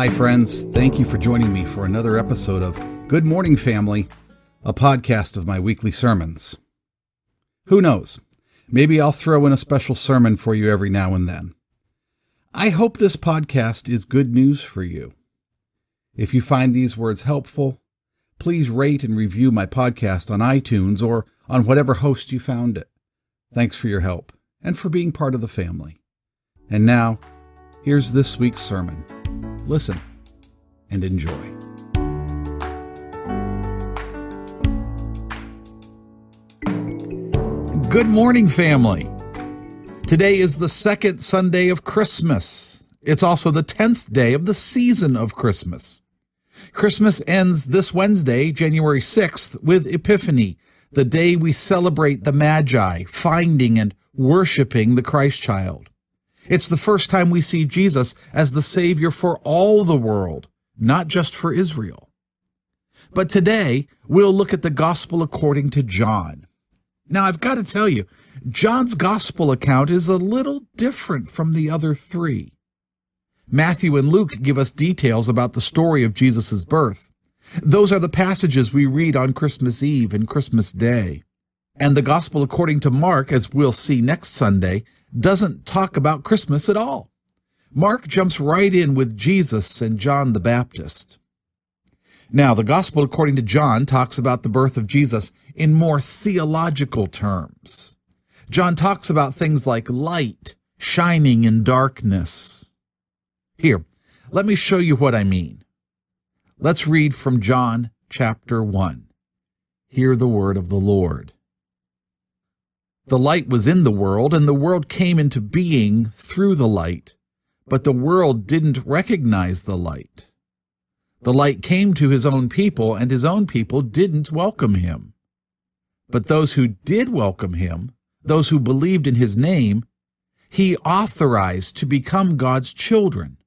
Hi, friends. Thank you for joining me for another episode of Good Morning Family, a podcast of my weekly sermons. Who knows? Maybe I'll throw in a special sermon for you every now and then. I hope this podcast is good news for you. If you find these words helpful, please rate and review my podcast on iTunes or on whatever host you found it. Thanks for your help and for being part of the family. And now, here's this week's sermon. Listen and enjoy. Good morning, family. Today is the second Sunday of Christmas. It's also the 10th day of the season of Christmas. Christmas ends this Wednesday, January 6th, with Epiphany, the day we celebrate the Magi finding and worshiping the Christ child. It's the first time we see Jesus as the Savior for all the world, not just for Israel. But today, we'll look at the Gospel according to John. Now, I've got to tell you, John's Gospel account is a little different from the other three. Matthew and Luke give us details about the story of Jesus' birth. Those are the passages we read on Christmas Eve and Christmas Day. And the Gospel according to Mark, as we'll see next Sunday, doesn't talk about Christmas at all. Mark jumps right in with Jesus and John the Baptist. Now, the Gospel according to John talks about the birth of Jesus in more theological terms. John talks about things like light shining in darkness. Here, let me show you what I mean. Let's read from John chapter 1. Hear the word of the Lord. The light was in the world, and the world came into being through the light, but the world didn't recognize the light. The light came to his own people, and his own people didn't welcome him. But those who did welcome him, those who believed in his name, he authorized to become God's children,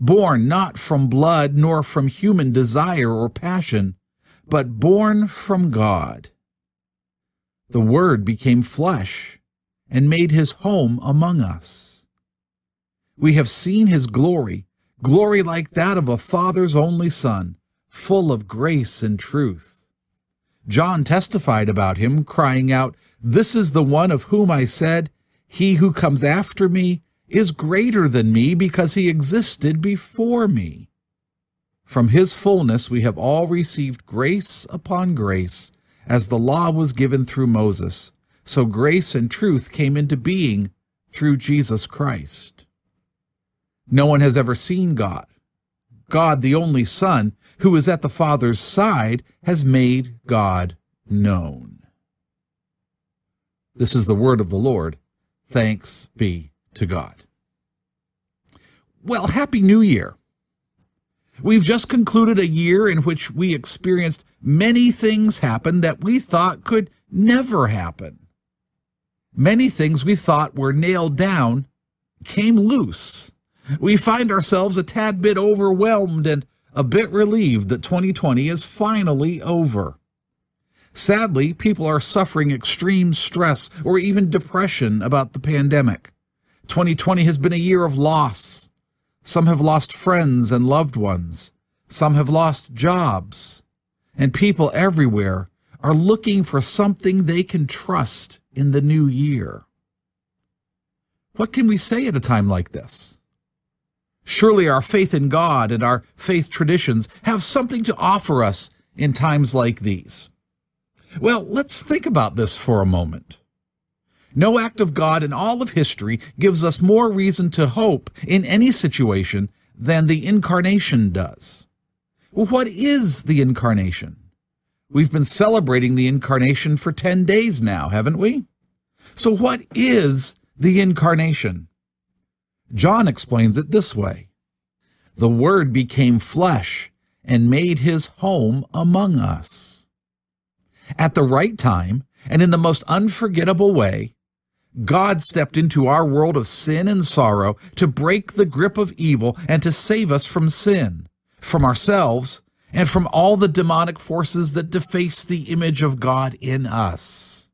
born not from blood nor from human desire or passion, but born from God. The Word became flesh and made his home among us. We have seen his glory, glory like that of a father's only son, full of grace and truth. John testified about him, crying out, This is the one of whom I said, He who comes after me is greater than me because he existed before me. From his fullness we have all received grace upon grace as the law was given through Moses, so grace and truth came into being through Jesus Christ. No one has ever seen God. God, the only Son, who is at the Father's side, has made God known. This is the word of the Lord. Thanks be to God. Well, Happy New Year. We've just concluded a year in which we experienced many things happen that we thought could never happen. Many things we thought were nailed down came loose. We find ourselves a tad bit overwhelmed and a bit relieved that 2020 is finally over. Sadly, people are suffering extreme stress or even depression about the pandemic. 2020 has been a year of loss, some have lost friends and loved ones. Some have lost jobs. And people everywhere are looking for something they can trust in the new year. What can we say at a time like this? Surely our faith in God and our faith traditions have something to offer us in times like these. Well, let's think about this for a moment. No act of God in all of history gives us more reason to hope in any situation than the incarnation does. Well, what is the incarnation? We've been celebrating the incarnation for 10 days now, haven't we? So, what is the incarnation? John explains it this way The Word became flesh and made his home among us. At the right time and in the most unforgettable way, God stepped into our world of sin and sorrow to break the grip of evil and to save us from sin, from ourselves, and from all the demonic forces that deface the image of God in us.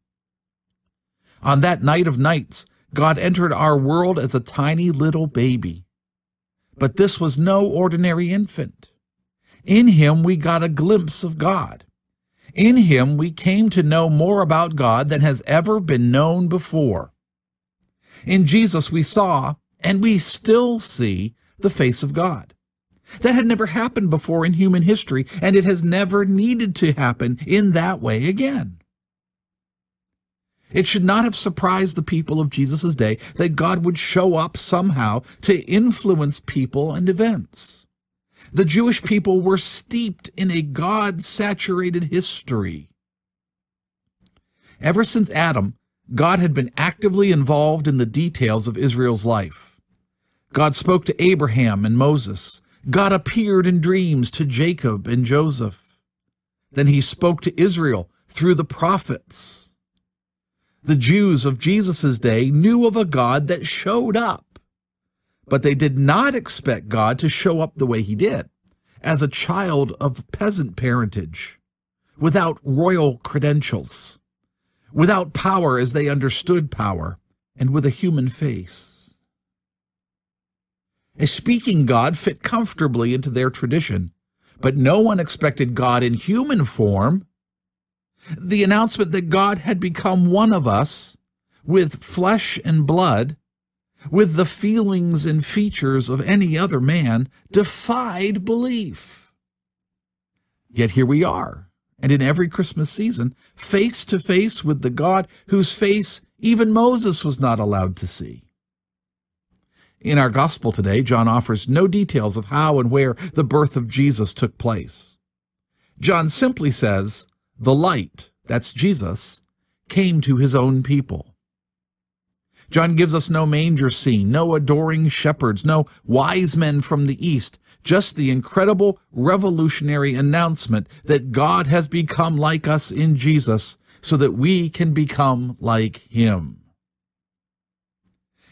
On that night of nights, God entered our world as a tiny little baby. But this was no ordinary infant. In him we got a glimpse of God. In him we came to know more about God than has ever been known before. In Jesus we saw, and we still see, the face of God. That had never happened before in human history, and it has never needed to happen in that way again. It should not have surprised the people of Jesus' day that God would show up somehow to influence people and events. The Jewish people were steeped in a God saturated history. Ever since Adam, God had been actively involved in the details of Israel's life. God spoke to Abraham and Moses. God appeared in dreams to Jacob and Joseph. Then he spoke to Israel through the prophets. The Jews of Jesus' day knew of a God that showed up, but they did not expect God to show up the way he did, as a child of peasant parentage, without royal credentials, without power as they understood power, and with a human face. A speaking God fit comfortably into their tradition, but no one expected God in human form the announcement that God had become one of us with flesh and blood, with the feelings and features of any other man, defied belief. Yet here we are, and in every Christmas season, face to face with the God whose face even Moses was not allowed to see. In our gospel today, John offers no details of how and where the birth of Jesus took place. John simply says, the light, that's Jesus, came to his own people. John gives us no manger scene, no adoring shepherds, no wise men from the east, just the incredible revolutionary announcement that God has become like us in Jesus so that we can become like him.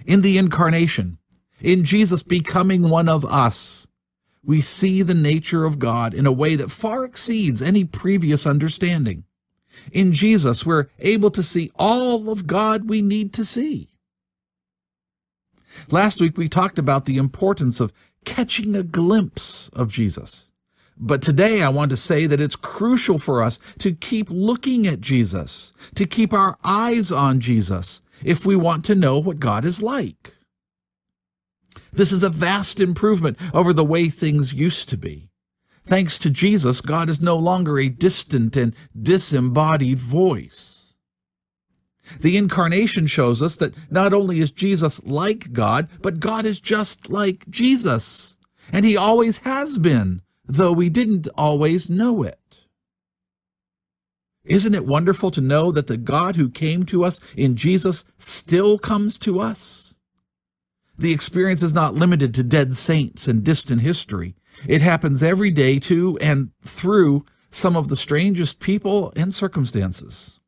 In the incarnation, in Jesus becoming one of us, we see the nature of God in a way that far exceeds any previous understanding. In Jesus, we're able to see all of God we need to see. Last week, we talked about the importance of catching a glimpse of Jesus. But today, I want to say that it's crucial for us to keep looking at Jesus, to keep our eyes on Jesus, if we want to know what God is like. This is a vast improvement over the way things used to be. Thanks to Jesus, God is no longer a distant and disembodied voice. The incarnation shows us that not only is Jesus like God, but God is just like Jesus. And he always has been, though we didn't always know it. Isn't it wonderful to know that the God who came to us in Jesus still comes to us? The experience is not limited to dead saints and distant history. It happens every day to and through some of the strangest people and circumstances.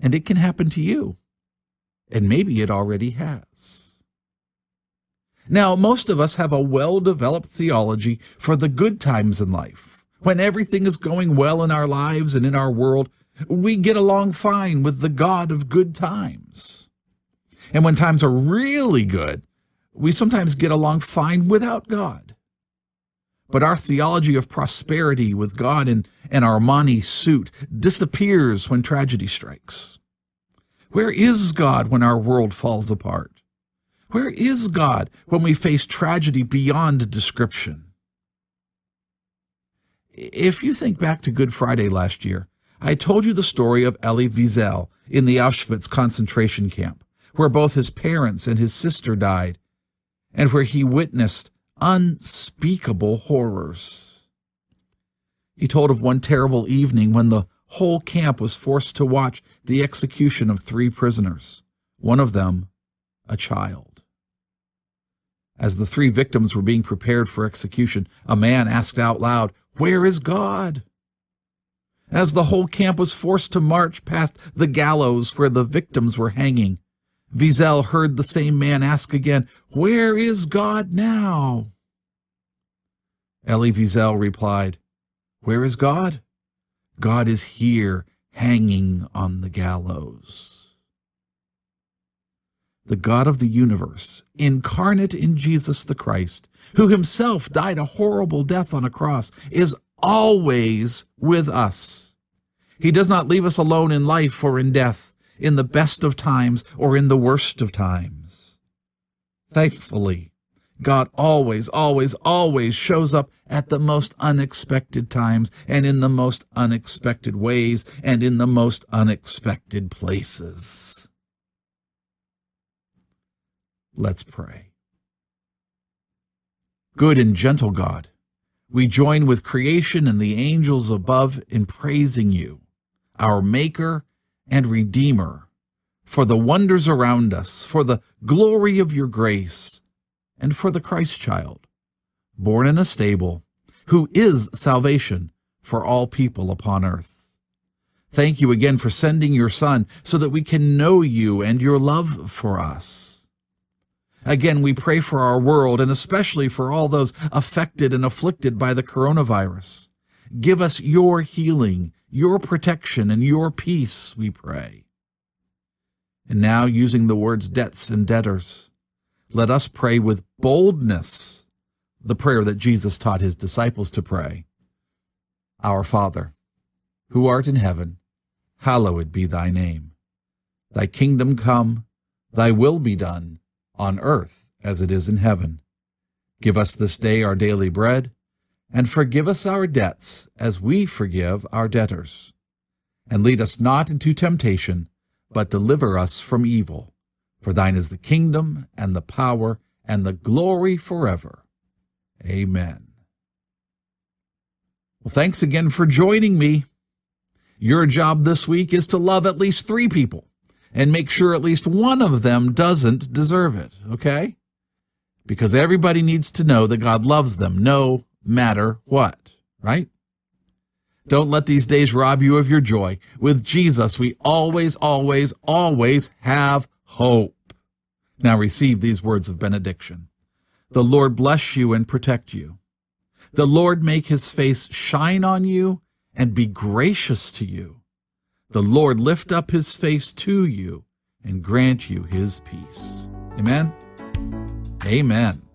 And it can happen to you. And maybe it already has. Now, most of us have a well developed theology for the good times in life. When everything is going well in our lives and in our world, we get along fine with the God of good times. And when times are really good, we sometimes get along fine without God. But our theology of prosperity with God in an Armani suit disappears when tragedy strikes. Where is God when our world falls apart? Where is God when we face tragedy beyond description? If you think back to Good Friday last year, I told you the story of Elie Wiesel in the Auschwitz concentration camp where both his parents and his sister died, and where he witnessed unspeakable horrors. He told of one terrible evening when the whole camp was forced to watch the execution of three prisoners, one of them a child. As the three victims were being prepared for execution, a man asked out loud, Where is God? As the whole camp was forced to march past the gallows where the victims were hanging, Wiesel heard the same man ask again, Where is God now? Elie Wiesel replied, Where is God? God is here, hanging on the gallows. the God of the universe, incarnate in Jesus the Christ, who himself died a horrible death on a cross, is always with us. He does not leave us alone in life or in death, in the best of times or in the worst of times. Thankfully, God always, always, always shows up at the most unexpected times and in the most unexpected ways and in the most unexpected places. Let's pray. Good and gentle God, we join with creation and the angels above in praising you, our Maker and Redeemer, for the wonders around us, for the glory of your grace, and for the Christ child, born in a stable, who is salvation for all people upon earth. Thank you again for sending your Son so that we can know you and your love for us. Again, we pray for our world and especially for all those affected and afflicted by the coronavirus. Give us your healing, your protection, and your peace, we pray. And now, using the words debts and debtors, let us pray with boldness the prayer that Jesus taught his disciples to pray. Our Father, who art in heaven, hallowed be thy name. Thy kingdom come, thy will be done on earth as it is in heaven. Give us this day our daily bread, and forgive us our debts as we forgive our debtors. And lead us not into temptation, but deliver us from evil. For thine is the kingdom, and the power, and the glory forever. Amen. Well, thanks again for joining me. Your job this week is to love at least three people and make sure at least one of them doesn't deserve it, okay? Because everybody needs to know that God loves them no matter what, right? Don't let these days rob you of your joy. With Jesus, we always, always, always have hope. Now receive these words of benediction. The Lord bless you and protect you. The Lord make his face shine on you and be gracious to you the Lord lift up his face to you and grant you his peace. Amen. Amen.